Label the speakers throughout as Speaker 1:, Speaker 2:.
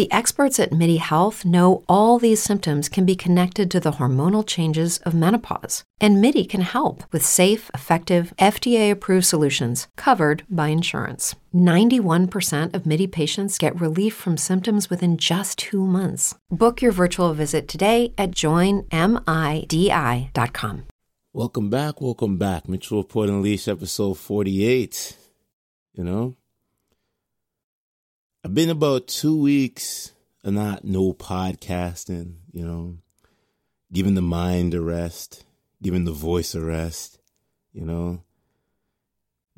Speaker 1: The experts at MIDI Health know all these symptoms can be connected to the hormonal changes of menopause, and MIDI can help with safe, effective, FDA approved solutions covered by insurance. 91% of MIDI patients get relief from symptoms within just two months. Book your virtual visit today at joinmidi.com.
Speaker 2: Welcome back, welcome back. Mitchell Report Unleashed, episode 48. You know, I've been about two weeks and not no podcasting, you know, giving the mind a rest, giving the voice a rest, you know,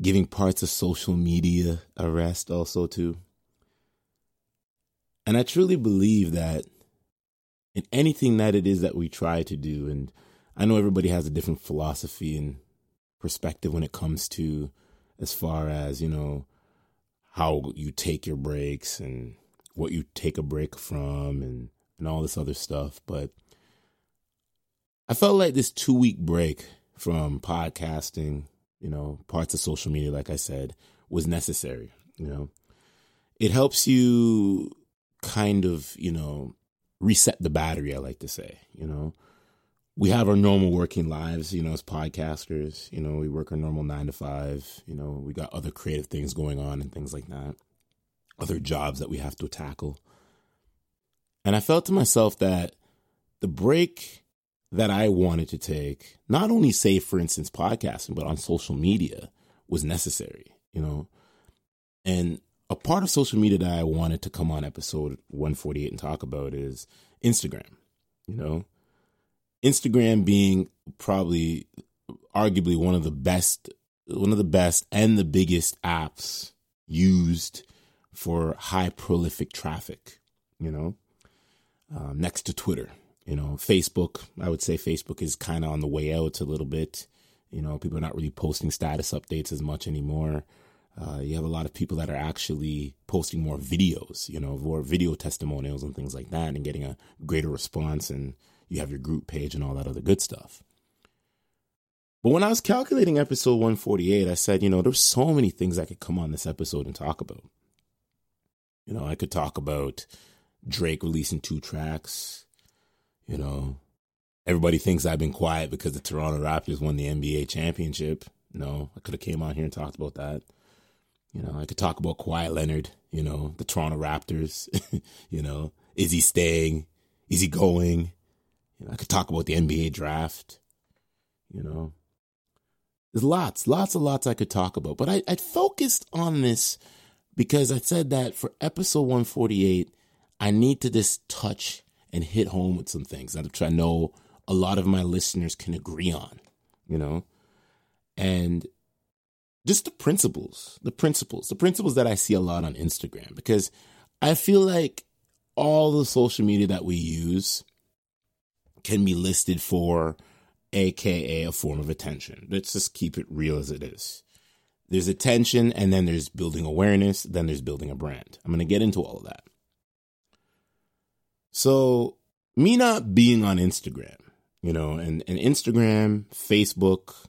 Speaker 2: giving parts of social media a rest also too. And I truly believe that in anything that it is that we try to do and I know everybody has a different philosophy and perspective when it comes to as far as, you know, how you take your breaks and what you take a break from and, and all this other stuff. But I felt like this two week break from podcasting, you know, parts of social media, like I said, was necessary. You know, it helps you kind of, you know, reset the battery, I like to say, you know we have our normal working lives, you know, as podcasters. You know, we work our normal nine to five. You know, we got other creative things going on and things like that, other jobs that we have to tackle. And I felt to myself that the break that I wanted to take, not only say, for instance, podcasting, but on social media was necessary, you know. And a part of social media that I wanted to come on episode 148 and talk about is Instagram, you know Instagram being probably arguably one of the best one of the best and the biggest apps used for high prolific traffic, you know, um, next to Twitter. You know, Facebook, I would say Facebook is kind of on the way out a little bit. You know, people are not really posting status updates as much anymore. Uh, you have a lot of people that are actually posting more videos, you know, more video testimonials and things like that and getting a greater response and you have your group page and all that other good stuff. But when I was calculating episode 148, I said, you know, there's so many things I could come on this episode and talk about. You know, I could talk about Drake releasing two tracks. You know, everybody thinks I've been quiet because the Toronto Raptors won the NBA championship. No, I could have came on here and talked about that. You know, I could talk about Kawhi Leonard, you know, the Toronto Raptors. you know, is he staying? Is he going? You know, I could talk about the NBA draft. You know, there's lots, lots of lots I could talk about, but I, I focused on this because I said that for episode 148, I need to just touch and hit home with some things that I know a lot of my listeners can agree on, you know, and just the principles, the principles, the principles that I see a lot on Instagram because I feel like all the social media that we use can be listed for aka a form of attention. Let's just keep it real as it is. There's attention, and then there's building awareness, then there's building a brand. I'm going to get into all of that. So, me not being on Instagram, you know, and, and Instagram, Facebook,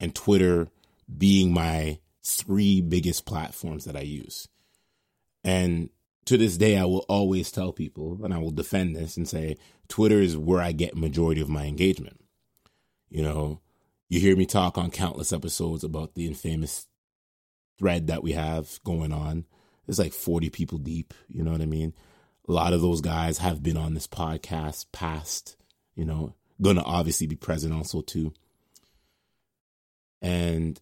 Speaker 2: and Twitter being my three biggest platforms that I use. And to this day, I will always tell people, and I will defend this and say, Twitter is where I get majority of my engagement. You know, You hear me talk on countless episodes about the infamous thread that we have going on. It's like 40 people deep, you know what I mean? A lot of those guys have been on this podcast past, you know, gonna obviously be present also too. And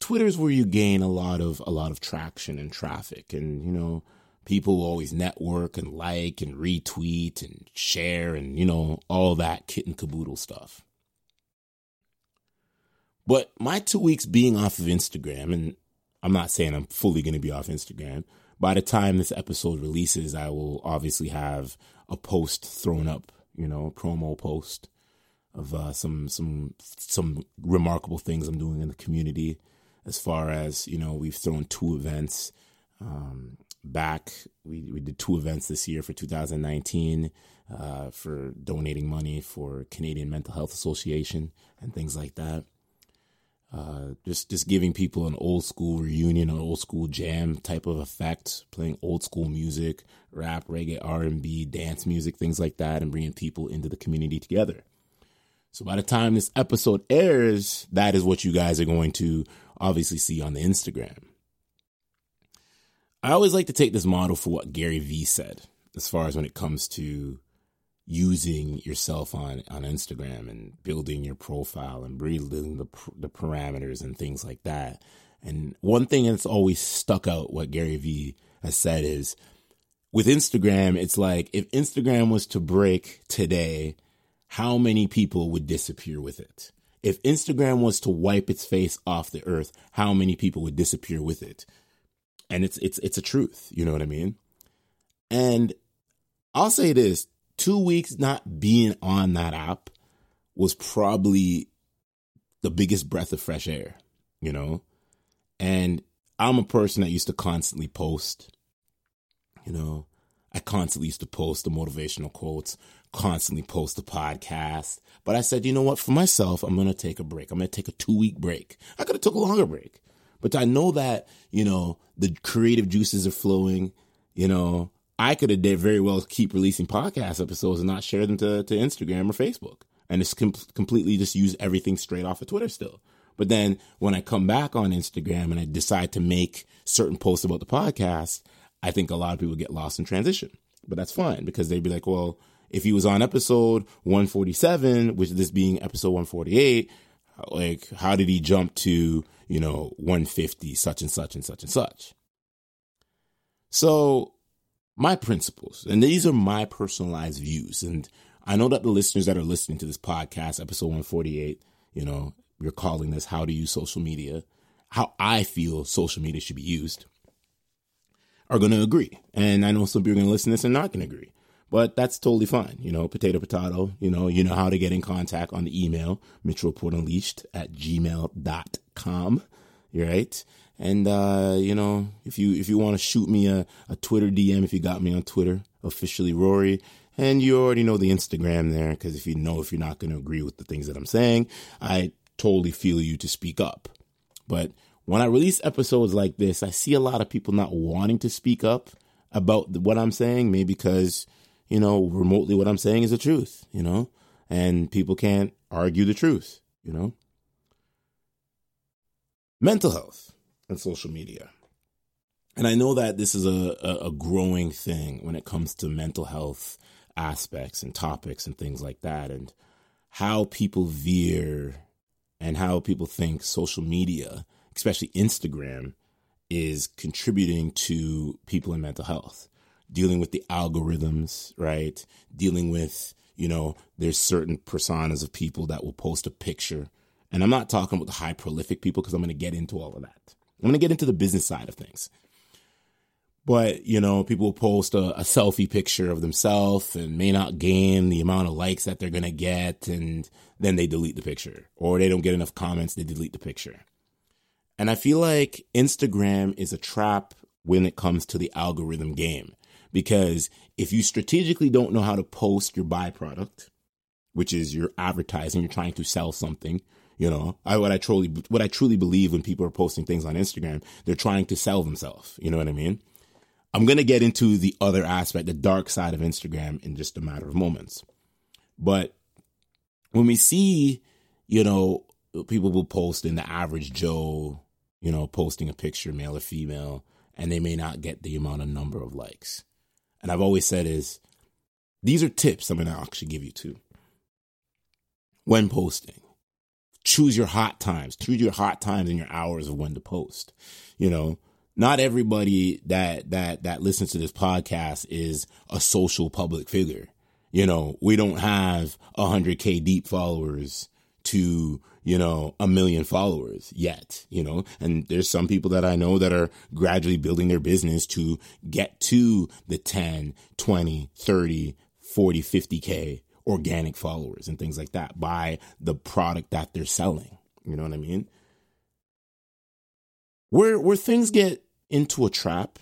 Speaker 2: Twitter's where you gain a lot of a lot of traction and traffic and you know, people always network and like and retweet and share and you know all that kit and caboodle stuff. But my two weeks being off of instagram and i'm not saying i'm fully going to be off instagram by the time this episode releases i will obviously have a post thrown up you know a promo post of uh, some some some remarkable things i'm doing in the community as far as you know we've thrown two events um, back. We, we did two events this year for 2019 uh, for donating money for Canadian Mental Health Association and things like that. Uh, just just giving people an old school reunion, an old school jam type of effect, playing old school music, rap, reggae, R and B, dance music, things like that, and bringing people into the community together. So by the time this episode airs, that is what you guys are going to obviously see on the Instagram. I always like to take this model for what Gary Vee said, as far as when it comes to using yourself on, on Instagram and building your profile and building the, the parameters and things like that. And one thing that's always stuck out, what Gary Vee has said is with Instagram, it's like if Instagram was to break today, how many people would disappear with it? If Instagram was to wipe its face off the earth, how many people would disappear with it? And it's it's it's a truth. You know what I mean? And I'll say this: two weeks not being on that app was probably the biggest breath of fresh air. You know, and I'm a person that used to constantly post. You know, I constantly used to post the motivational quotes, constantly post the podcast. But I said, you know what? For myself, I'm going to take a break. I'm going to take a two week break. I could have took a longer break. But I know that, you know, the creative juices are flowing, you know, I could have very well keep releasing podcast episodes and not share them to, to Instagram or Facebook and just com- completely just use everything straight off of Twitter still. But then when I come back on Instagram and I decide to make certain posts about the podcast, I think a lot of people get lost in transition. But that's fine because they'd be like, well, if he was on episode 147, which this being episode 148, like how did he jump to you know 150 such and such and such and such? So my principles and these are my personalized views and i know that the listeners that are listening to this podcast episode 148 you know we're calling this how to use social media how i feel social media should be used are going to agree. And i know some people are going to listen to this and not going to agree but that's totally fine. You know, potato, potato. You know, you know how to get in contact on the email, Mitch Report Unleashed at gmail.com. Right. And, uh, you know, if you, if you want to shoot me a, a Twitter DM, if you got me on Twitter, officially Rory, and you already know the Instagram there, because if you know if you're not going to agree with the things that I'm saying, I totally feel you to speak up. But when I release episodes like this, I see a lot of people not wanting to speak up about what I'm saying, maybe because you know, remotely what I'm saying is the truth, you know, and people can't argue the truth, you know. Mental health and social media. And I know that this is a, a, growing thing when it comes to mental health aspects and topics and things like that, and how people veer and how people think social media, especially Instagram, is contributing to people in mental health dealing with the algorithms, right? Dealing with, you know, there's certain personas of people that will post a picture. And I'm not talking about the high prolific people because I'm going to get into all of that. I'm going to get into the business side of things. But, you know, people will post a, a selfie picture of themselves and may not gain the amount of likes that they're going to get. And then they delete the picture or they don't get enough comments. They delete the picture. And I feel like Instagram is a trap when it comes to the algorithm game because if you strategically don't know how to post your byproduct, which is your advertising, you're trying to sell something, you know, I, what I truly, what I truly believe when people are posting things on Instagram, they're trying to sell themselves. You know what I mean? I'm going to get into the other aspect, the dark side of Instagram in just a matter of moments. But when we see, you know, people will post in the average Joe, you know, posting a picture, male or female, and they may not get the amount of number of likes. And I've always said is these are tips I'm going to actually give you too. When posting, choose your hot times, choose your hot times and your hours of when to post. You know, not everybody that that that listens to this podcast is a social public figure. You know, we don't have 100k deep followers to you know a million followers yet you know? And there's some people that i know that are gradually building their business to get to the 10 20 30 40 50k organic followers and things like that by the product that they're selling. You know what i mean? Where where things get into a trap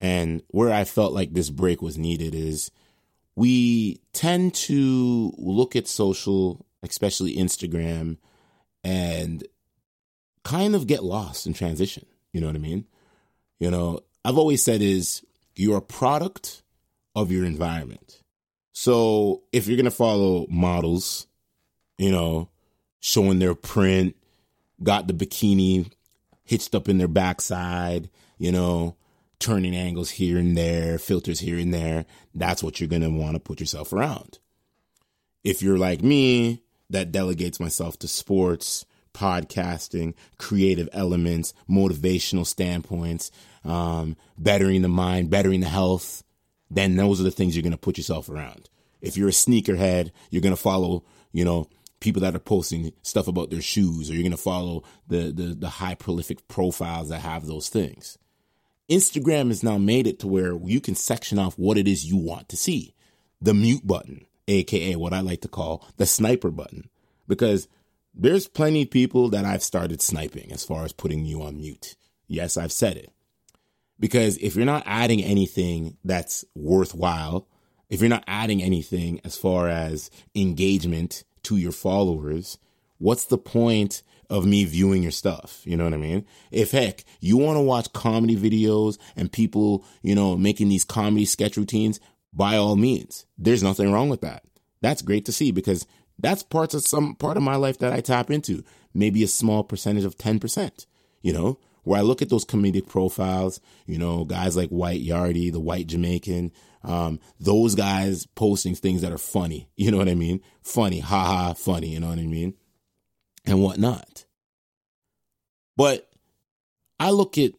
Speaker 2: and where I felt like this break was needed is we tend to look at social, especially Instagram, and kind of get lost in transition. You know what I mean? You know, I've always said is you're a product of your environment. So if you're to follow models, you know, showing their print, got the bikini hitched up in their backside, you know, turning angles here and there, filters here and there. That's what you're want to put yourself around. If you're like me, that delegates myself to sports, podcasting, creative elements, motivational standpoints, um, bettering the mind, bettering the health, then those are the things you're going to put yourself around. If you're a sneakerhead, you're going to follow, you know, people that are posting stuff about their shoes, or you're going to follow the, the, the high prolific profiles that have those things. Instagram has now made it to where you can section off what it is you want to see. The mute button, aka what I like to call the sniper button, because there's plenty of people that I've started sniping as far as putting you on mute. Yes, I've said it. Because if you're not adding anything that's worthwhile, if you're not adding anything as far as engagement to your followers, what's the point of me viewing your stuff? You know what I mean? If heck, you want to watch comedy videos and people, you know, making these comedy sketch routines, by all means, there's nothing wrong with that. That's great to see because that's parts of some part of my life that I tap into. Maybe a small percentage of 10%, you know, where I look at those comedic profiles, you know, guys like White Yardy, the white Jamaican, um, those guys posting things that are funny. You know what I mean? Funny, haha, funny. You know what I mean? And whatnot. But I look at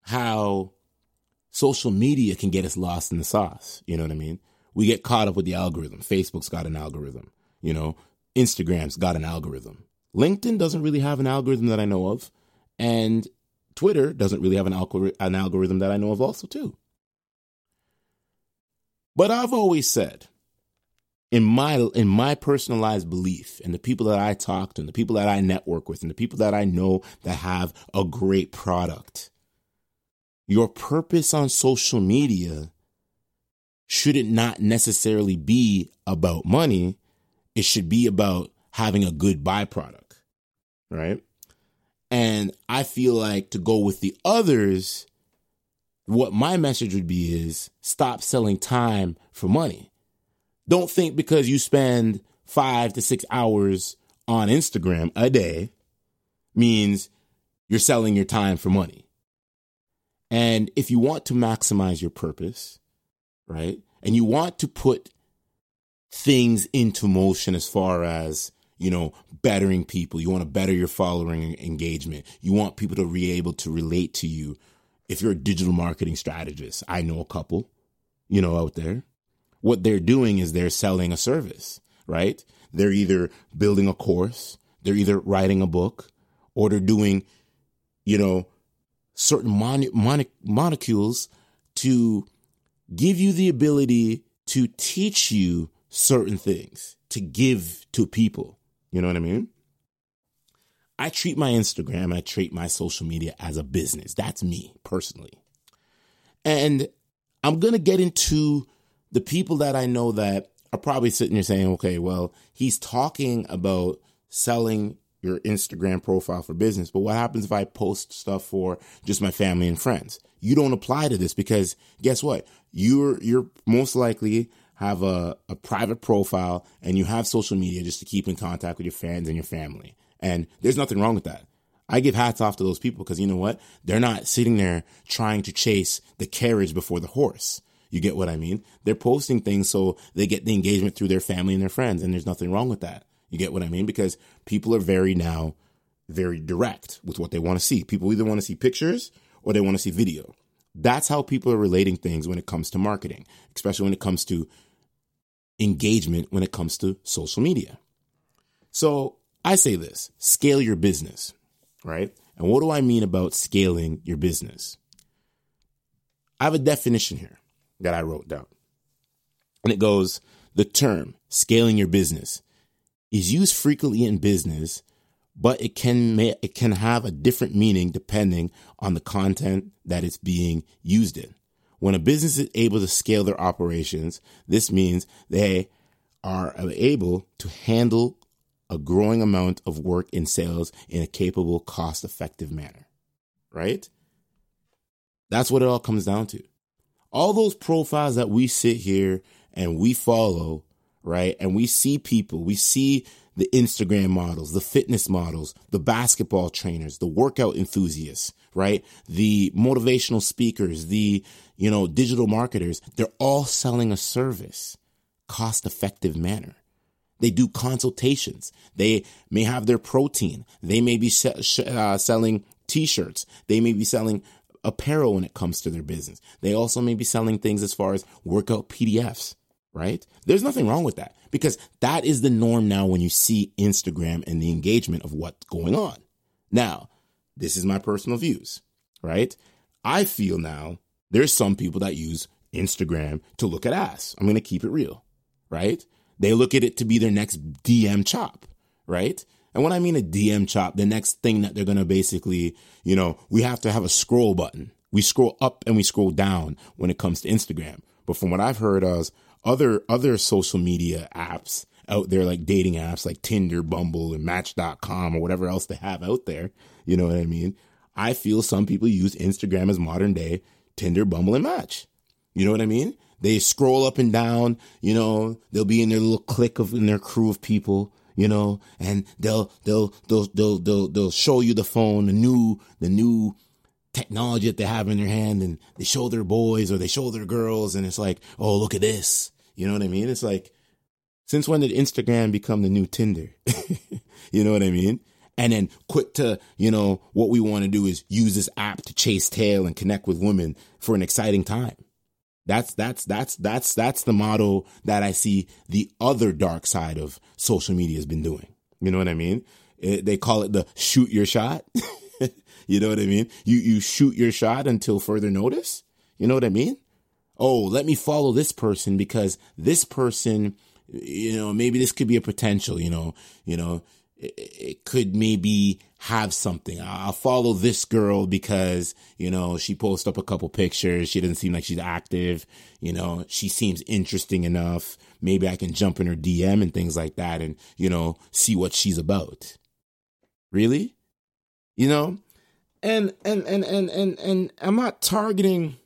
Speaker 2: how social media can get us lost in the sauce. You know what I mean? We get caught up with the algorithm. Facebook's got an algorithm. You know, Instagram's got an algorithm. LinkedIn doesn't really have an algorithm that I know of. And Twitter doesn't really have an, an algorithm that I know of also too. But I've always said, in my in my personalized belief, and the people that I talk to, and the people that I network with, and the people that I know that have a great product, your purpose on social media should it not necessarily be about money. It should be about having a good byproduct, right? And I feel like to go with the others, what my message would be is stop selling time for money. Don't think because you spend five to six hours on Instagram a day means you're selling your time for money. And if you want to maximize your purpose, right, and you want to put things into motion as far as you know, bettering people. You want to better your following engagement. You want people to be able to relate to you if you're a digital marketing strategist, I know a couple, you know, out there. What they're doing is they're selling a service, right? They're either building a course, they're either writing a book, or they're doing, you know, certain mon- mon- molecules to give you the ability to teach you certain things to give to people. You know what I mean? I treat my Instagram, I treat my social media as a business. That's me personally. And I'm going to get into the people that I know that are probably sitting there saying, okay, well, he's talking about selling your Instagram profile for business, but what happens if I post stuff for just my family and friends? You don't apply to this because guess what? You're you're most likely have a, a private profile and you have social media just to keep in contact with your fans and your family And there's nothing wrong with that. I give hats off to those people because you know what? They're not sitting there trying to chase the carriage before the horse. You get what I mean? They're posting things so they get the engagement through their family and their friends. And there's nothing wrong with that. You get what I mean? Because people are very now very direct with what they want to see. People either want to see pictures or they want to see video. That's how people are relating things when it comes to marketing, especially when it comes to engagement, when it comes to social media. So I say this scale your business, right? And what do I mean about scaling your business? I have a definition here that I wrote down. And it goes the term scaling your business is used frequently in business, but it can it can have a different meaning depending on the content that it's being used in. When a business is able to scale their operations, this means they are able to handle a growing amount of work in sales in a capable, cost effective manner. Right? That's what it all comes down to. All those profiles that we sit here and we follow, right? And we see people, we see the Instagram models, the fitness models, the basketball trainers, the workout enthusiasts, right? The motivational speakers, the, you know, digital marketers, they're all selling a service, cost effective manner. They do consultations. They may have their protein. They may be uh, selling t-shirts. They may be selling apparel when it comes to their business. They also may be selling things as far as workout PDFs, right? There's nothing wrong with that because that is the norm now when you see Instagram and the engagement of what's going on. Now, this is my personal views, right? I feel now there's some people that use Instagram to look at ass. I'm going to keep it real, right? They look at it to be their next DM chop, right? And when I mean a DM chop, the next thing that they're going to basically, you know, we have to have a scroll button. We scroll up and we scroll down when it comes to Instagram. But from what I've heard of other other social media apps out there like dating apps like Tinder, Bumble and match.com or whatever else they have out there, you know what I mean? I feel some people use Instagram as modern day Tinder, Bumble and Match. You know what I mean? They scroll up and down, you know, they'll be in their little clique of in their crew of people, you know, and they'll they'll they'll they'll they'll, they'll show you the phone, the new the new technology that they have in their hand and they show their boys or they show their girls and it's like, "Oh, look at this." You know what I mean? It's like since when did Instagram become the new Tinder? you know what I mean? And then quick to, you know, what we want to do is use this app to chase tail and connect with women for an exciting time. That's that's that's that's that's the model that I see the other dark side of social media has been doing. You know what I mean? It, they call it the shoot your shot. you know what I mean? You you shoot your shot until further notice. You know what I mean? Oh, let me follow this person because this person, you know, maybe this could be a potential. You know, you know, it, could maybe have something. I'll follow this girl because, you know, she posts up a couple pictures. She doesn't seem like she's active. You know, she seems interesting enough. Maybe I can jump in her DM and things like that and, you know, see what she's about. Really? You know? And and and and and and I'm not targeting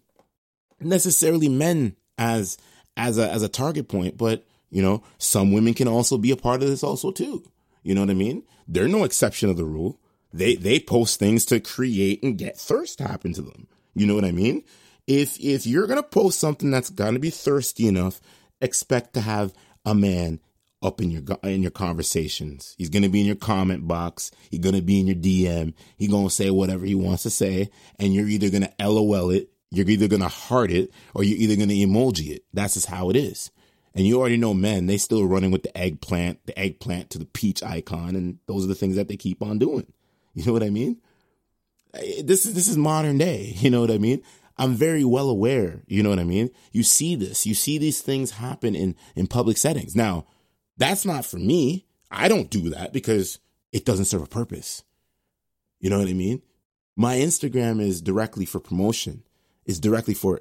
Speaker 2: necessarily men as as a as a target point, but you know, some women can also be a part of this also too. You know what I mean? They're no exception of the rule. They they post things to create and get thirst happen to them. You know what I mean? If if you're gonna post something that's gonna be thirsty enough, expect to have a man up in your in your conversations. He's gonna be in your comment box. He's gonna be in your DM. He's gonna say whatever he wants to say, and you're either gonna LOL it, you're either gonna heart it, or you're either gonna emoji it. That's just how it is. And you already know men, they still running with the eggplant, the eggplant to the peach icon, and those are the things that they keep on doing. You know what I mean? This is this is modern day. You know what I mean? I'm very well aware. You know what I mean? You see this. You see these things happen in in public settings. Now, that's not for me. I don't do that because it doesn't serve a purpose. You know what I mean? My Instagram is directly for promotion. Is directly for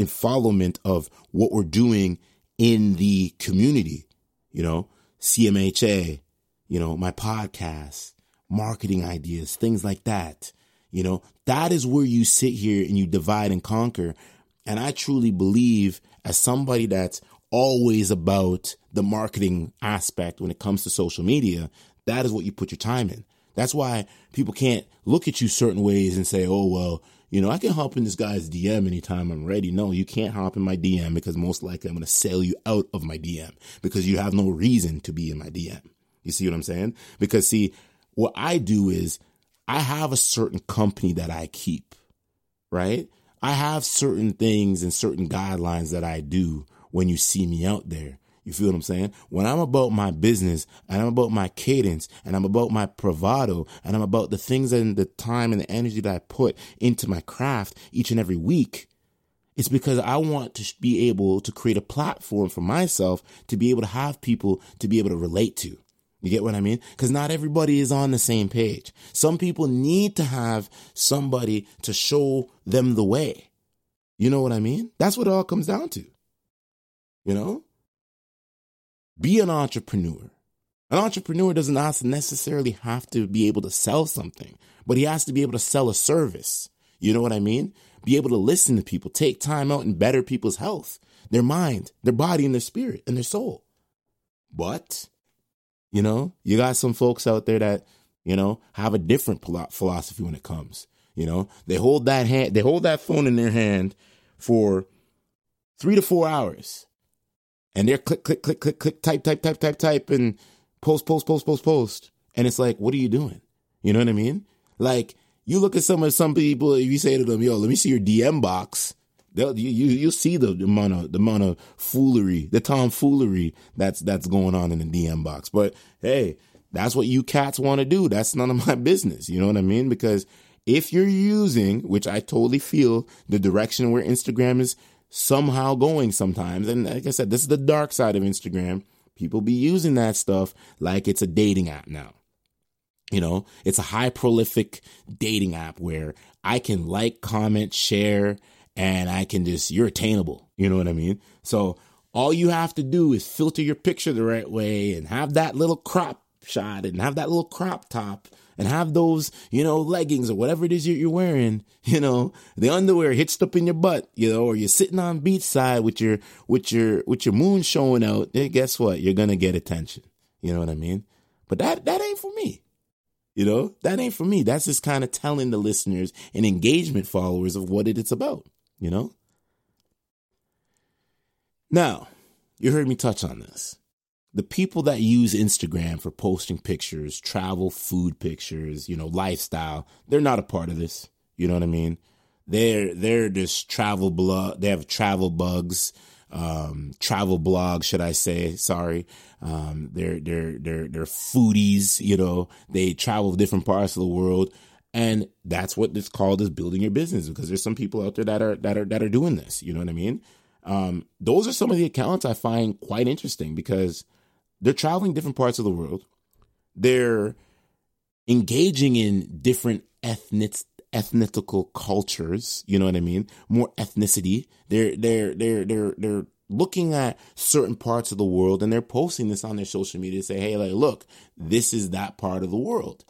Speaker 2: infollowment of what we're doing in the community, you know, CMHA, you know, my podcast, marketing ideas, things like that. You know, that is where you sit here and you divide and conquer. And I truly believe, as somebody that's always about the marketing aspect when it comes to social media, that is what you put your time in. That's why people can't look at you certain ways and say, oh, well, you know, I can hop in this guy's DM anytime I'm ready. No, you can't hop in my DM because most likely I'm going to sell you out of my DM because you have no reason to be in my DM. You see what I'm saying? Because see, what I do is I have a certain company that I keep, right? I have certain things and certain guidelines that I do when you see me out there. You feel what I'm saying? When I'm about my business and I'm about my cadence and I'm about my bravado and I'm about the things and the time and the energy that I put into my craft each and every week, it's because I want to be able to create a platform for myself to be able to have people to be able to relate to. You get what I mean? Because not everybody is on the same page. Some people need to have somebody to show them the way. You know what I mean? That's what it all comes down to. You know? Be an entrepreneur. An entrepreneur doesn't necessarily have to be able to sell something, but he has to be able to sell a service. You know what I mean? Be able to listen to people, take time out and better people's health, their mind, their body, and their spirit and their soul. But, you know, you got some folks out there that, you know, have a different philosophy when it comes. You know, they hold that hand, they hold that phone in their hand for three to four hours and they're click, click, click, click, click, type, type, type, type, type, and post, post, post, post, post. And it's like, what are you doing? You know what I mean? Like, you look at some of some people, if you say to them, yo, let me see your DM box, they'll, you, you, you'll see the, the amount of, the amount of foolery, the tomfoolery that's, that's going on in the DM box. But hey, that's what you cats want to do. That's none of my business. You know what I mean? Because if you're using, which I totally feel the direction where Instagram is somehow going sometimes. And like I said, this is the dark side of Instagram. People be using that stuff like it's a dating app now. You know, it's a high prolific dating app where I can like, comment, share, and I can just, you're attainable. You know what I mean? So all you have to do is filter your picture the right way and have that little crop shot and have that little crop top and have those, you know, leggings or whatever it is you're wearing, you know, the underwear hitched up in your butt, you know, or you're sitting on beachside with your, with your, with your moon showing out, then guess what? You're to get attention. You know what I mean? But that, that ain't for me. You know, that ain't for me. That's just kind of telling the listeners and engagement followers of what it, it's about, you know? Now, you heard me touch on this the people that use Instagram for posting pictures, travel, food pictures, you know, lifestyle, they're not a part of this. You know what I mean? They're they're just travel blog. They have travel bugs, um, travel blogs, should I say? Sorry. Um, they're they're they're they're foodies. You know, they travel different parts of the world, and that's what it's called is building your business. Because there's some people out there that are that are that are doing this. You know what I mean? Um, those are some of the accounts I find quite interesting because they're traveling different parts of the world. They're engaging in different ethnic ethnical cultures, you know what I mean? More ethnicity. They're they're they're they're they're looking at certain parts of the world and they're posting this on their social media to say, "Hey, like look, this is that part of the world."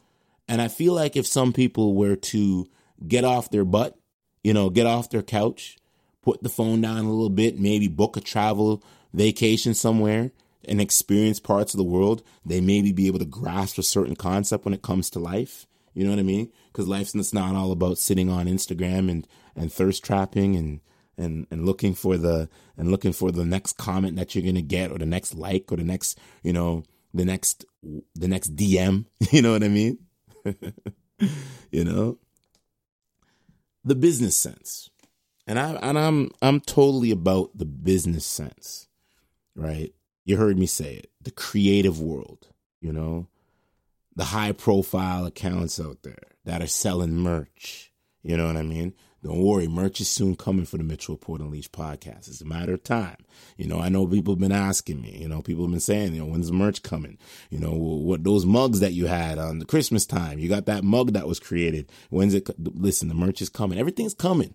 Speaker 2: And I feel like if some people were to get off their butt, you know, get off their couch, put the phone down a little bit, maybe book a travel vacation somewhere, and experience parts of the world, they maybe be able to grasp a certain concept when it comes to life. You know what I mean? Because life's it's not all about sitting on Instagram and, and thirst trapping and, and, and looking for the, and looking for the next comment that you're to get or the next like or the next, you know, the next, the next DM. You know what I mean? you know, the business sense. And I, and I'm, I'm totally about the business sense, right? You heard me say it the creative world, you know, the high profile accounts out there that are selling merch. You know what I mean? Don't worry, merch is soon coming for the Mitchell Report Unleashed podcast. It's a matter of time. You know, I know people have been asking me, you know, people have been saying, you know, when's the merch coming? You know, what those mugs that you had on the Christmas time, you got that mug that was created. When's it? Listen, the merch is coming. Everything's coming.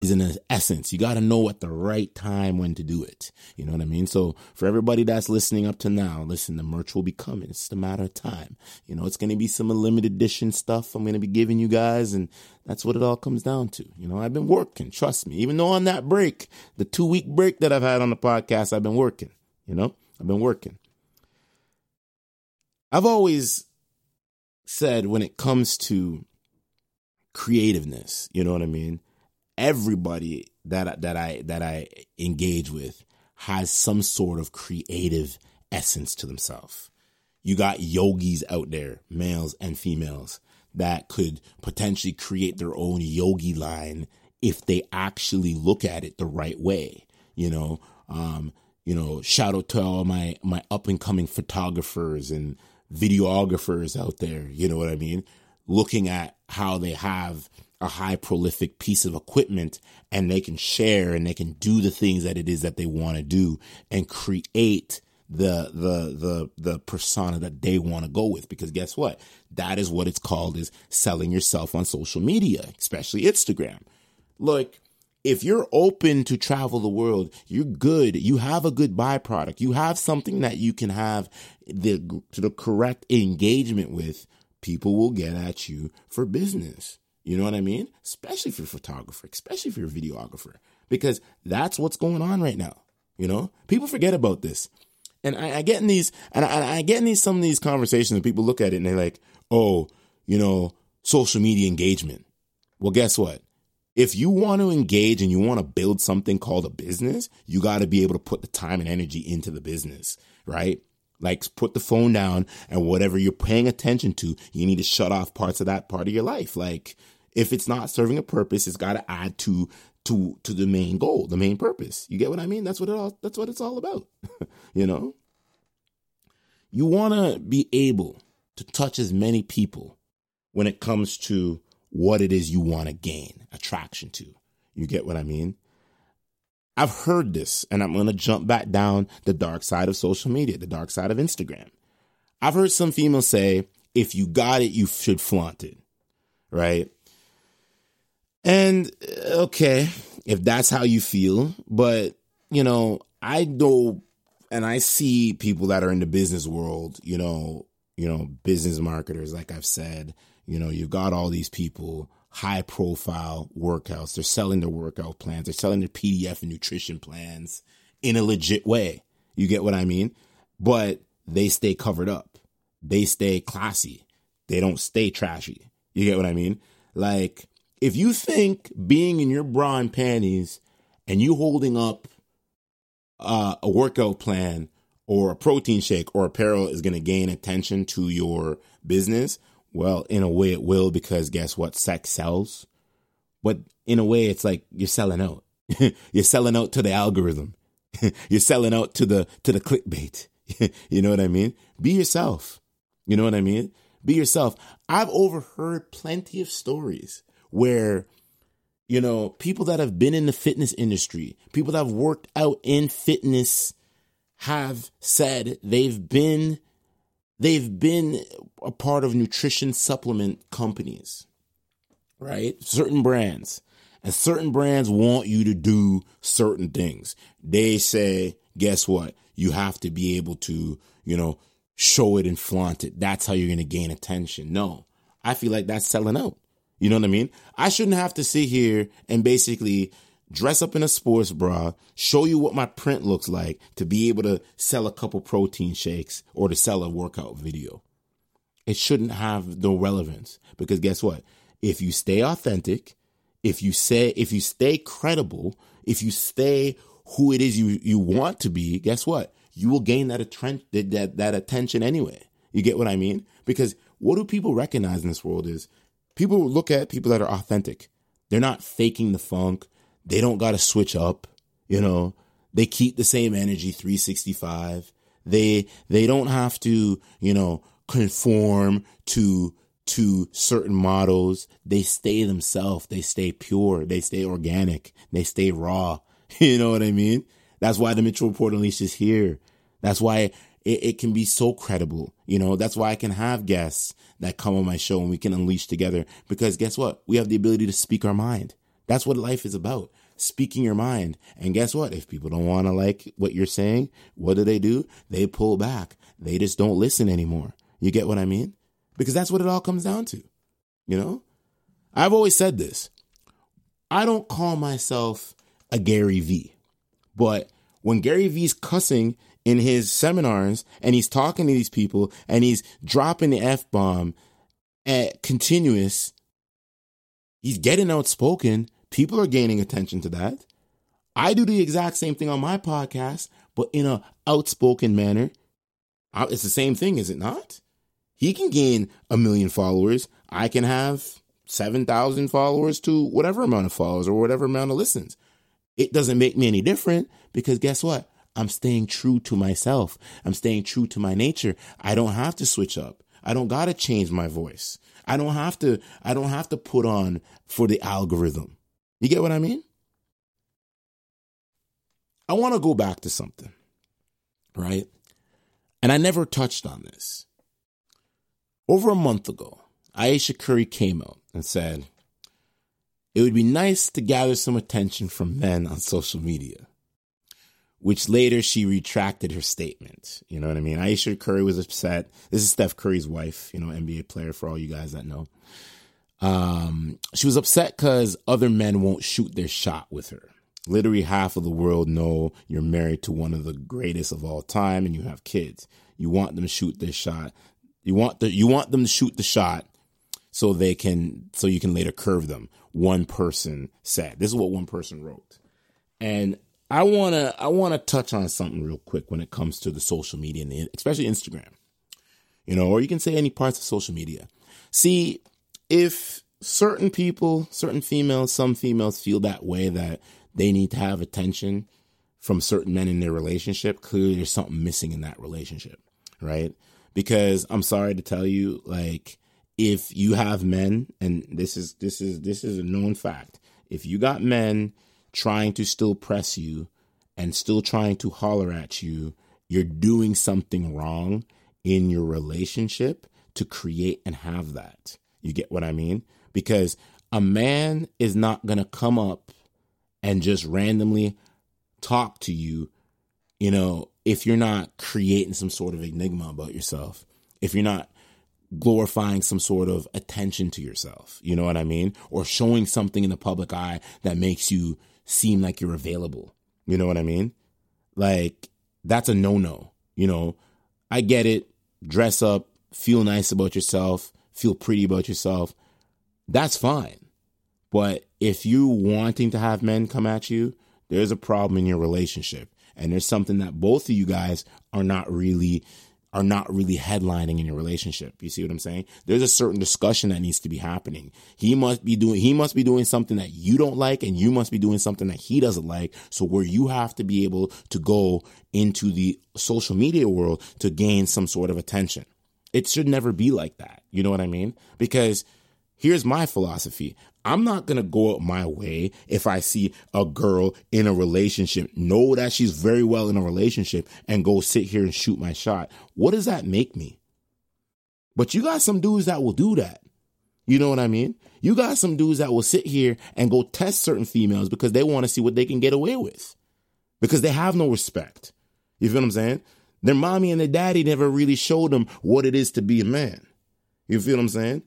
Speaker 2: Is in essence. You got to know at the right time when to do it. You know what I mean? So for everybody that's listening up to now, listen, the merch will be coming. It's just a matter of time. You know, it's going to be some limited edition stuff I'm going to be giving you guys. And that's what it all comes down to. You know, I've been working, trust me, even though on that break, the two week break that I've had on the podcast, I've been working, you know, I've been working. I've always said when it comes to creativeness, you know what I mean? Everybody that that I that I engage with has some sort of creative essence to themselves. You got yogis out there, males and females, that could potentially create their own yogi line if they actually look at it the right way. You know, um, you know, shout out to all my my up and coming photographers and videographers out there. You know what I mean? Looking at how they have a high prolific piece of equipment and they can share and they can do the things that it is that they want to do and create the the the the persona that they want to go with. Because guess what? That is what it's called is selling yourself on social media especially Instagram. Look if you're open to travel the world you're good. You have a good byproduct. You have something that you can have the the correct engagement with. People will get at you for business you know what I mean? Especially if you're a photographer, especially if you're a videographer, because that's what's going on right now. You know, people forget about this. And I, I get in these, and I, I get in these, some of these conversations and people look at it and they're like, oh, you know, social media engagement. Well, guess what? If you want to engage and you want to build something called a business, you got to be able to put the time and energy into the business, right? Like put the phone down and whatever you're paying attention to, you need to shut off parts of that part of your life. Like if it's not serving a purpose, it's got to add to to to the main goal, the main purpose. You get what I mean? That's what it all that's what it's all about. you know? You want to be able to touch as many people when it comes to what it is you want to gain attraction to. You get what I mean? I've heard this, and I'm going to jump back down the dark side of social media, the dark side of Instagram. I've heard some females say, if you got it, you should flaunt it, right? And uh, okay, if that's how you feel, but you know, I know and I see people that are in the business world, you know, you know, business marketers, like I've said, you know, you've got all these people high profile workouts. They're selling their workout plans. They're selling their PDF and nutrition plans in a legit way. You get what I mean? But they stay covered up. They stay classy. They don't stay trashy. You get what I mean? Like, if you think being in your bra and panties and you holding up uh, a workout plan or a protein shake or apparel is going to gain attention to your business, well, in a way it will because guess what? Sex sells. But in a way it's like you're selling out. you're selling out to the algorithm. you're selling out to the to the clickbait. you know what I mean? Be yourself. You know what I mean? Be yourself. I've overheard plenty of stories where you know, people that have been in the fitness industry, people that have worked out in fitness have said they've been they've been a part of nutrition supplement companies, right? Certain brands. And certain brands want you to do certain things. They say, guess what? You have to be able to, you know, show it and flaunt it. That's how you're going to gain attention. No, I feel like that's selling out. You know what I mean? I shouldn't have to sit here and basically dress up in a sports bra, show you what my print looks like to be able to sell a couple protein shakes or to sell a workout video. It shouldn't have no relevance because guess what? If you stay authentic, if you say if you stay credible, if you stay who it is you you want to be, guess what? You will gain that that, that attention anyway. You get what I mean? Because what do people recognize in this world is people look at people that are authentic. They're not faking the funk. They don't got to switch up, you know. They keep the same energy 365. They they don't have to, you know, conform to to certain models. They stay themselves. They stay pure. They stay organic. They stay raw. You know what I mean? That's why the Mitchell Report Unleashed is here. That's why it, it can be so credible. You know, that's why I can have guests that come on my show and we can unleash together because guess what? We have the ability to speak our mind. That's what life is about. Speaking your mind. And guess what? If people don't want to like what you're saying, what do they do? They pull back. They just don't listen anymore. You get what I mean? Because that's what it all comes down to. You know? I've always said this. I don't call myself a Gary Vee. But when Gary Vee's cussing in his seminars and he's talking to these people and he's dropping the F bomb at continuous, he's getting outspoken. People are gaining attention to that. I do the exact same thing on my podcast, but in a outspoken manner. It's the same thing, is it not? He can gain a million followers. I can have 7,000 followers to whatever amount of followers or whatever amount of listens. It doesn't make me any different because guess what? I'm staying true to myself. I'm staying true to my nature. I don't have to switch up. I don't got to change my voice. I don't have to I don't have to put on for the algorithm. You get what I mean? I want to go back to something. Right? And I never touched on this. Over a month ago, Ayesha Curry came out and said, It would be nice to gather some attention from men on social media which later she retracted her statement. You know what I mean? Ayesha Curry was upset. This is Steph Curry's wife, you know, NBA player for all you guys that know. Um, she was upset because other men won't shoot their shot with her. Literally half of the world know you're married to one of the greatest of all time and you have kids. You want them to shoot their shot. You want the you want them to shoot the shot so they can so you can later curve them. One person said. This is what one person wrote. And I wanna I wanna touch on something real quick when it comes to the social media and the, especially Instagram. You know, or you can say any parts of social media. See, if certain people, certain females, some females feel that way that they need to have attention from certain men in their relationship, clearly there's something missing in that relationship, right? Because I'm sorry to tell you, like, if you have men, and this is this is this is a known fact, if you got men trying to still press you and still trying to holler at you, you're doing something wrong in your relationship to create and have that. You get what I mean? Because a man is not going to come up and just randomly talk to you, you know, if you're not creating some sort of enigma about yourself, if you're not glorifying some sort of attention to yourself, you know what I mean? Or showing something in the public eye that makes you seem like you're available. You know what I mean? Like that's a no-no. You know, I get it. Dress up, feel nice about yourself, feel pretty about yourself. That's fine. But if you wanting to have men come at you, there's a problem in your relationship. And there's something that both of you guys are not really are not really headlining in your relationship. You see what I'm saying? There's a certain discussion that needs to be happening. He must be doing, he must be doing something that you don't like and you must be doing something that he doesn't like. So where you have to be able to go into the social media world to gain some sort of attention. It should never be like that. You know what I mean? Because here's my philosophy. I'm not going to go out my way if I see a girl in a relationship, know that she's very well in a relationship, and go sit here and shoot my shot. What does that make me? But you got some dudes that will do that. You know what I mean? You got some dudes that will sit here and go test certain females because they want to see what they can get away with because they have no respect. You feel what I'm saying? Their mommy and their daddy never really showed them what it is to be a man. You feel what I'm saying?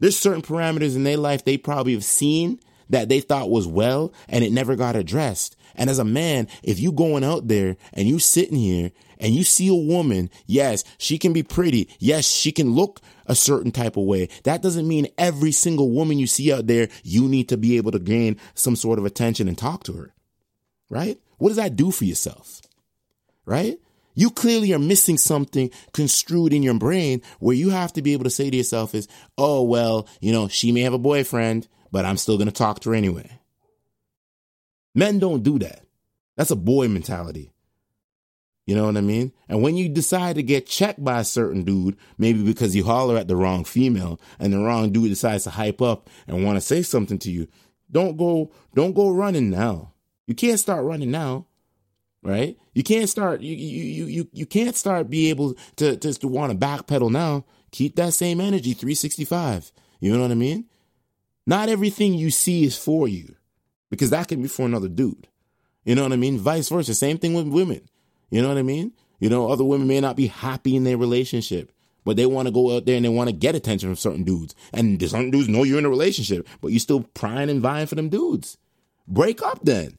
Speaker 2: There's certain parameters in their life they probably have seen that they thought was well and it never got addressed. And as a man, if you going out there and you sitting here and you see a woman, yes, she can be pretty. Yes, she can look a certain type of way. That doesn't mean every single woman you see out there, you need to be able to gain some sort of attention and talk to her. Right? What does that do for yourself? Right? You clearly are missing something construed in your brain where you have to be able to say to yourself is, oh, well, you know, she may have a boyfriend, but I'm still going to talk to her anyway. Men don't do that. That's a boy mentality. You know what I mean? And when you decide to get checked by a certain dude, maybe because you holler at the wrong female and the wrong dude decides to hype up and want to say something to you, don't go, don't go running now. You can't start running now right? You can't start you you you you can't start be able to just to want to backpedal now. Keep that same energy 365. You know what I mean? Not everything you see is for you. because that can be for another dude. You know what I mean? Vice versa. Same thing with women. You know what I mean? You know, other women may not be happy in their relationship, but they want to go out there and they want to get attention from certain dudes. And certain dudes know you're in a relationship, but you still prying and vying for them dudes. Break up then.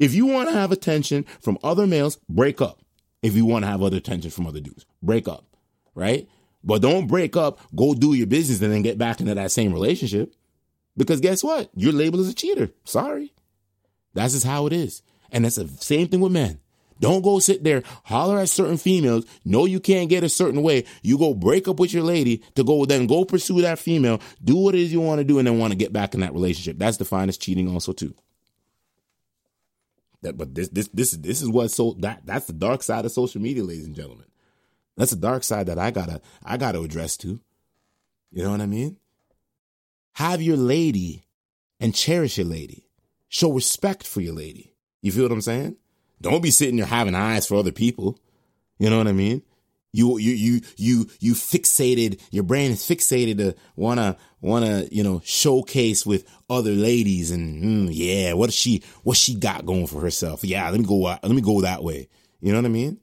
Speaker 2: If you want to have attention from other males, break up. If you want to have other attention from other dudes, break up. Right? But don't break up, go do your business, and then get back into that same relationship. Because guess what? You're labeled as a cheater. Sorry. That's just how it is. And that's the same thing with men. Don't go sit there, holler at certain females, know you can't get a certain way. You go break up with your lady to go then go pursue that female, do what it is you want to do, and then want to get back in that relationship. That's defined as cheating also too. That but this this this this is what so that that's the dark side of social media, ladies and gentlemen. That's the dark side that I gotta I gotta address to. You know what I mean? Have your lady and cherish your lady. Show respect for your lady. You feel what I'm saying? Don't be sitting there having eyes for other people. You know what I mean? You you you you you fixated. Your brain is fixated to wanna wanna you know showcase with other ladies and mm, yeah, what she what she got going for herself? Yeah, let me go let me go that way. You know what I mean?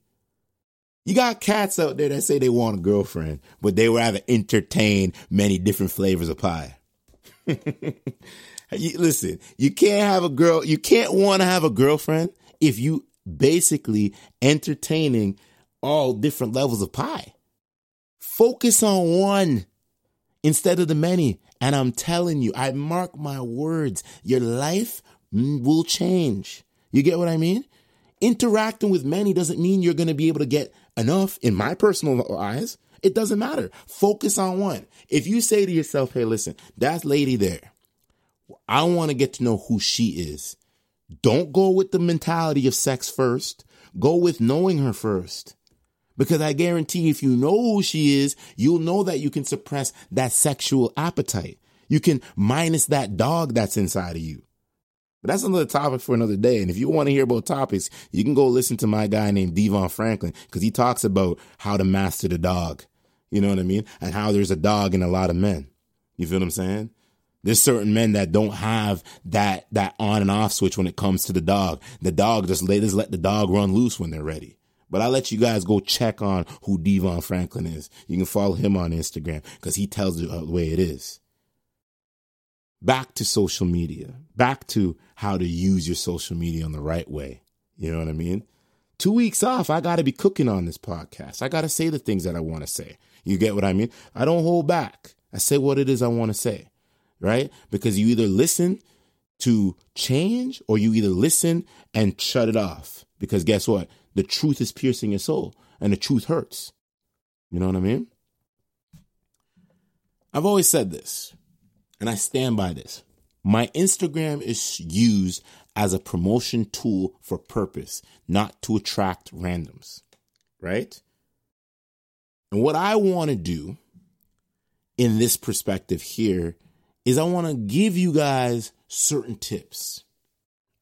Speaker 2: You got cats out there that say they want a girlfriend, but they rather entertain many different flavors of pie. you, listen, you can't have a girl, you can't want to have a girlfriend if you basically entertaining all different levels of pie. Focus on one instead of the many. And I'm telling you, I mark my words, your life will change. You get what I mean? Interacting with many doesn't mean you're going to be able to get enough in my personal eyes. It doesn't matter. Focus on one. If you say to yourself, hey, listen, that lady there, I want to get to know who she is. Don't go with the mentality of sex first. Go with knowing her first. Because I guarantee if you know who she is, you'll know that you can suppress that sexual appetite. You can minus that dog that's inside of you. But that's another topic for another day. And if you want to hear about topics, you can go listen to my guy named Devon Franklin because he talks about how to master the dog. You know what I mean? And how there's a dog in a lot of men. You feel what I'm saying? There's certain men that don't have that that on and off switch when it comes to the dog. The dog just let, just let the dog run loose when they're ready. But I let you guys go check on who Devon Franklin is. You can follow him on Instagram because he tells you uh, the way it is. Back to social media. Back to how to use your social media in the right way. You know what I mean? Two weeks off, I got to be cooking on this podcast. I got to say the things that I want to say. You get what I mean? I don't hold back. I say what it is I want to say, right? Because you either listen to change or you either listen and shut it off. Because guess what? The truth is piercing your soul and the truth hurts. You know what I mean? I've always said this and I stand by this. My Instagram is used as a promotion tool for purpose, not to attract randoms, right? And what I want to do in this perspective here is I want to give you guys certain tips,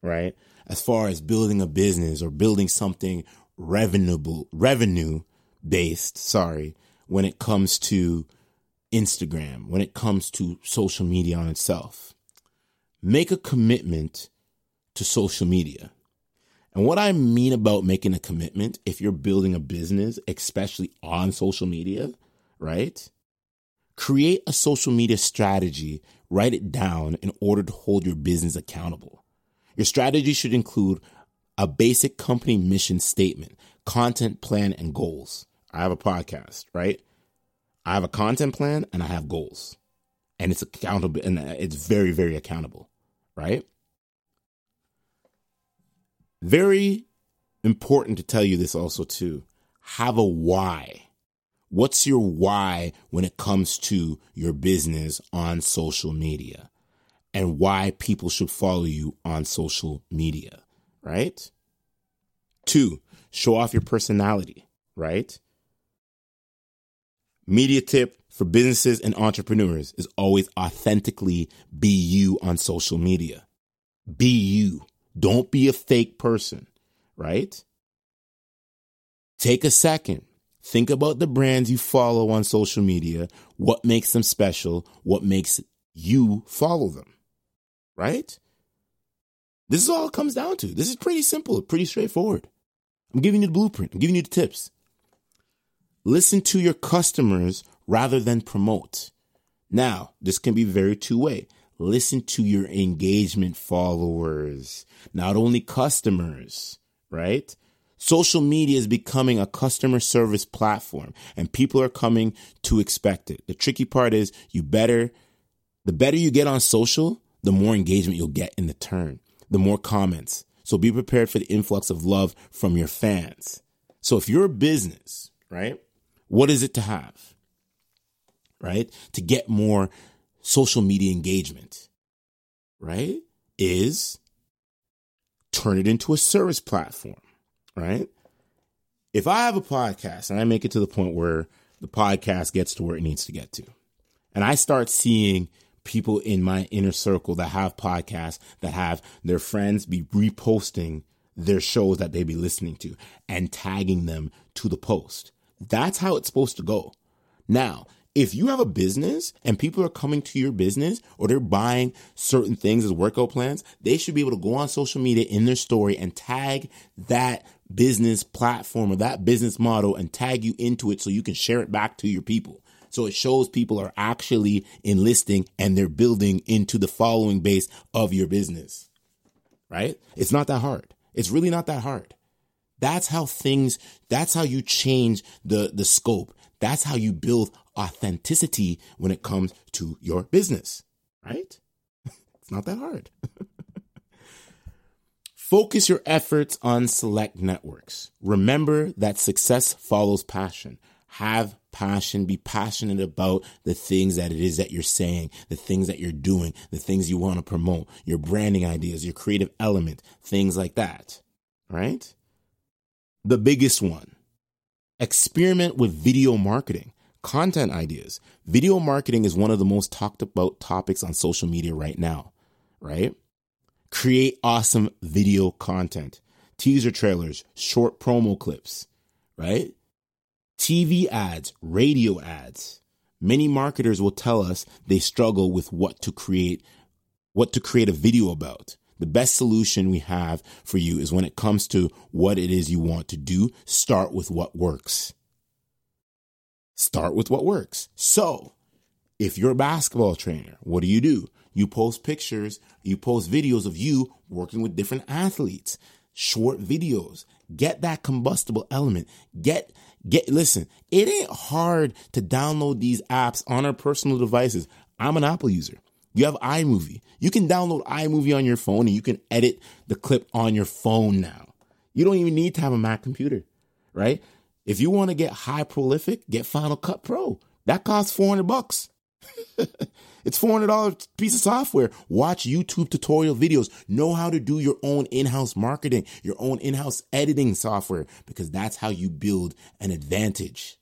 Speaker 2: right? As far as building a business or building something revenue revenue based, sorry, when it comes to Instagram, when it comes to social media on itself. Make a commitment to social media. And what I mean about making a commitment, if you're building a business, especially on social media, right? Create a social media strategy, write it down in order to hold your business accountable. Your strategy should include a basic company mission statement, content plan, and goals. I have a podcast, right? I have a content plan and I have goals. And it's accountable and it's very, very accountable, right? Very important to tell you this also too. Have a why. What's your why when it comes to your business on social media? And why people should follow you on social media, right? Two, show off your personality, right? Media tip for businesses and entrepreneurs is always authentically be you on social media. Be you. Don't be a fake person, right? Take a second. Think about the brands you follow on social media, what makes them special, what makes you follow them right? This is all it comes down to. This is pretty simple, pretty straightforward. I'm giving you the blueprint, I'm giving you the tips. Listen to your customers rather than promote. Now, this can be very two way. Listen to your engagement followers, not only customers, right? Social media is becoming a customer service platform and people are coming to expect it. The tricky part is you better, the better you get on social, the more engagement you'll get in the turn, the more comments. So be prepared for the influx of love from your fans. So if you're a business, right, what is it to have? Right? To get more social media engagement, right? Is turn it into a service platform, right? If I have a podcast and I make it to the point where the podcast gets to where it needs to get to, and I start seeing people in my inner circle that have podcasts that have their friends be reposting their shows that they be listening to and tagging them to the post. That's how it's supposed to go. Now, if you have a business and people are coming to your business or they're buying certain things as workout plans, they should be able to go on social media in their story and tag that business platform or that business model and tag you into it so you can share it back to your people. So it shows people are actually enlisting and they're building into the following base of your business. Right? It's not that hard. It's really not that hard. That's how things, that's how you change the, the scope. That's how you build authenticity when it comes to your business, right? it's not that hard. Focus your efforts on select networks. Remember that success follows passion. Have passion, be passionate about the things that it is that you're saying, the things that you're doing, the things you want to promote, your branding ideas, your creative element, things like that. Right? The biggest one experiment with video marketing, content ideas. Video marketing is one of the most talked about topics on social media right now, right? Create awesome video content, teaser trailers, short promo clips, right? TV ads, radio ads. Many marketers will tell us they struggle with what to create, what to create a video about. The best solution we have for you is when it comes to what it is you want to do, start with what works. Start with what works. So, if you're a basketball trainer, what do you do? You post pictures, you post videos of you working with different athletes, short videos. Get that combustible element. Get Get listen, it ain't hard to download these apps on our personal devices. I'm an Apple user. You have iMovie. You can download iMovie on your phone and you can edit the clip on your phone now. You don't even need to have a Mac computer, right? If you want to get high prolific, get Final Cut Pro. That costs 400 bucks. It's $400 piece of software. Watch YouTube tutorial videos. Know how to do your own in-house marketing, your own in-house editing software, because that's how you build an advantage.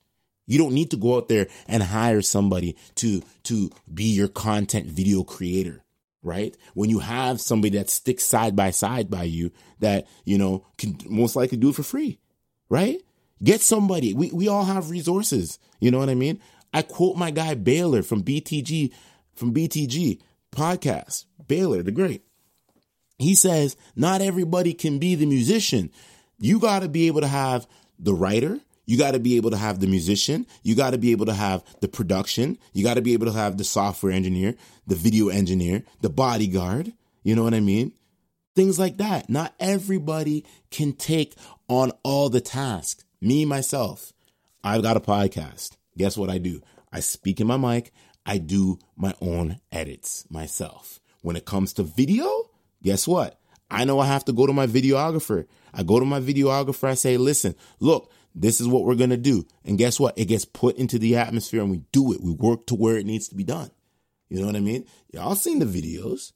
Speaker 2: You don't need to go out there and hire somebody to, to be your content video creator, right? When you have somebody that sticks side by side by you that, you know, can most likely do it for free, right? Get somebody. We, we all have resources. You know what I mean? I quote my guy Baylor from BTG, from BTG podcast. Baylor, the great. He says, not everybody can be the musician. You got to be able to have the writer. You got to be able to have the musician. You got to be able to have the production. You got to be able to have the software engineer, the video engineer, the bodyguard. You know what I mean? Things like that. Not everybody can take on all the tasks. Me, myself, I've got a podcast guess what I do? I speak in my mic. I do my own edits myself. When it comes to video, guess what? I know I have to go to my videographer. I go to my videographer. I say, listen, look, this is what we're going to do. And guess what? It gets put into the atmosphere and we do it. We work to where it needs to be done. You know what I mean? Y'all seen the videos.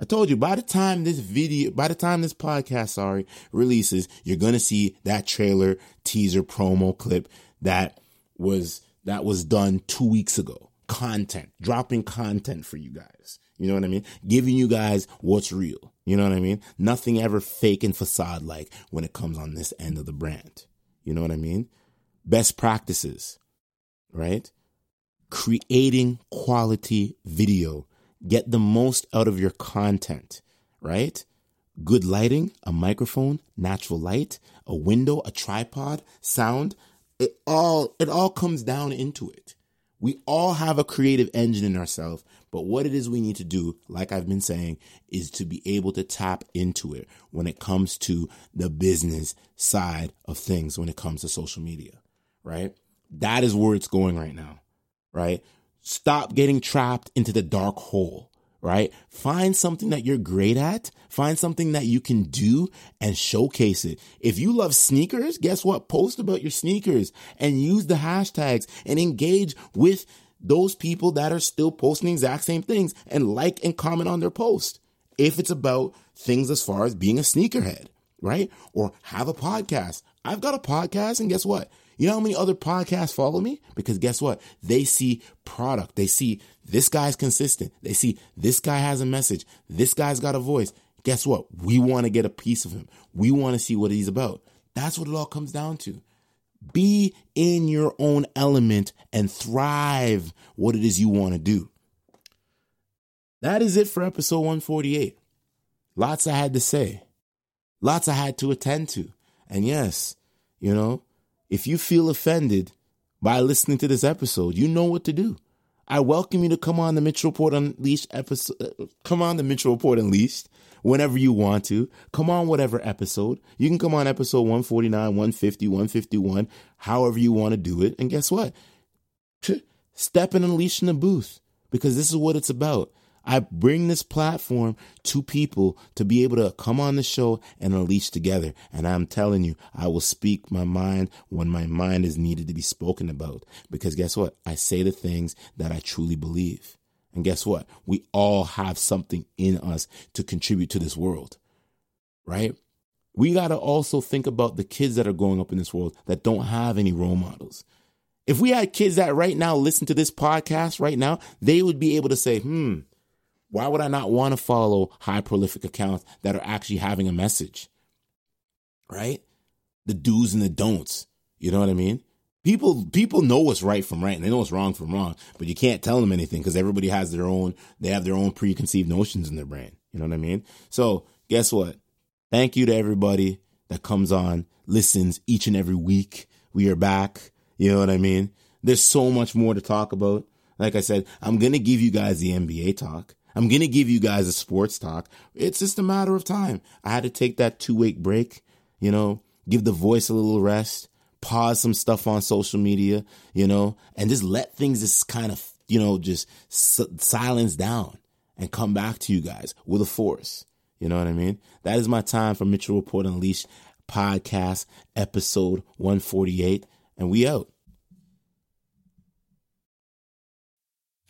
Speaker 2: I told you by the time this video, by the time this podcast, sorry, releases, you're going to see that trailer, teaser, promo clip that was that was done two weeks ago. Content, dropping content for you guys. You know what I mean? Giving you guys what's real. You know what I mean? Nothing ever fake and facade like when it comes on this end of the brand. You know what I mean? Best practices, right? Creating quality video. Get the most out of your content, right? good lighting, a microphone, natural light, a window, a tripod, sound, it all it all comes down into it. We all have a creative engine in ourselves, but what it is we need to do, like I've been saying, is to be able to tap into it when it comes to the business side of things, when it comes to social media, right? That is where it's going right now, right? Stop getting trapped into the dark hole right? Find something that you're great at. Find something that you can do and showcase it. If you love sneakers, guess what? Post about your sneakers and use the hashtags and engage with those people that are still posting the exact same things and like and comment on their post. If it's about things as far as being a sneakerhead, right? Or have a podcast. I've got a podcast and guess what? You know how many other podcasts follow me? Because guess what? They see product. They see this guy's consistent. They see this guy has a message. This guy's got a voice. Guess what? We want to get a piece of him. We want to see what he's about. That's what it all comes down to. Be in your own element and thrive what it is you want to do. That is it for episode 148. Lots I had to say, lots I had to attend to. And yes, you know, if you feel offended by listening to this episode, you know what to do. I welcome you to come on the Mitchell Report Unleashed episode. Uh, come on the Mitchell Report Unleashed whenever you want to. Come on whatever episode. You can come on episode 149, 150, 151, however you want to do it. And guess what? Step and unleash in the booth because this is what it's about. I bring this platform to people to be able to come on the show and unleash together. And I'm telling you, I will speak my mind when my mind is needed to be spoken about. Because guess what? I say the things that I truly believe. And guess what? We all have something in us to contribute to this world, right? We got to also think about the kids that are growing up in this world that don't have any role models. If we had kids that right now listen to this podcast right now, they would be able to say, hmm, why would I not want to follow high prolific accounts that are actually having a message? Right? The do's and the don'ts. You know what I mean? People people know what's right from right and they know what's wrong from wrong, but you can't tell them anything because everybody has their own they have their own preconceived notions in their brain. You know what I mean? So guess what? Thank you to everybody that comes on, listens each and every week. We are back. You know what I mean? There's so much more to talk about. Like I said, I'm gonna give you guys the NBA talk. I'm going to give you guys a sports talk. It's just a matter of time. I had to take that two week break, you know, give the voice a little rest, pause some stuff on social media, you know, and just let things just kind of, you know, just silence down and come back to you guys with a force. You know what I mean? That is my time for Mitchell Report Unleashed podcast episode 148 and we out.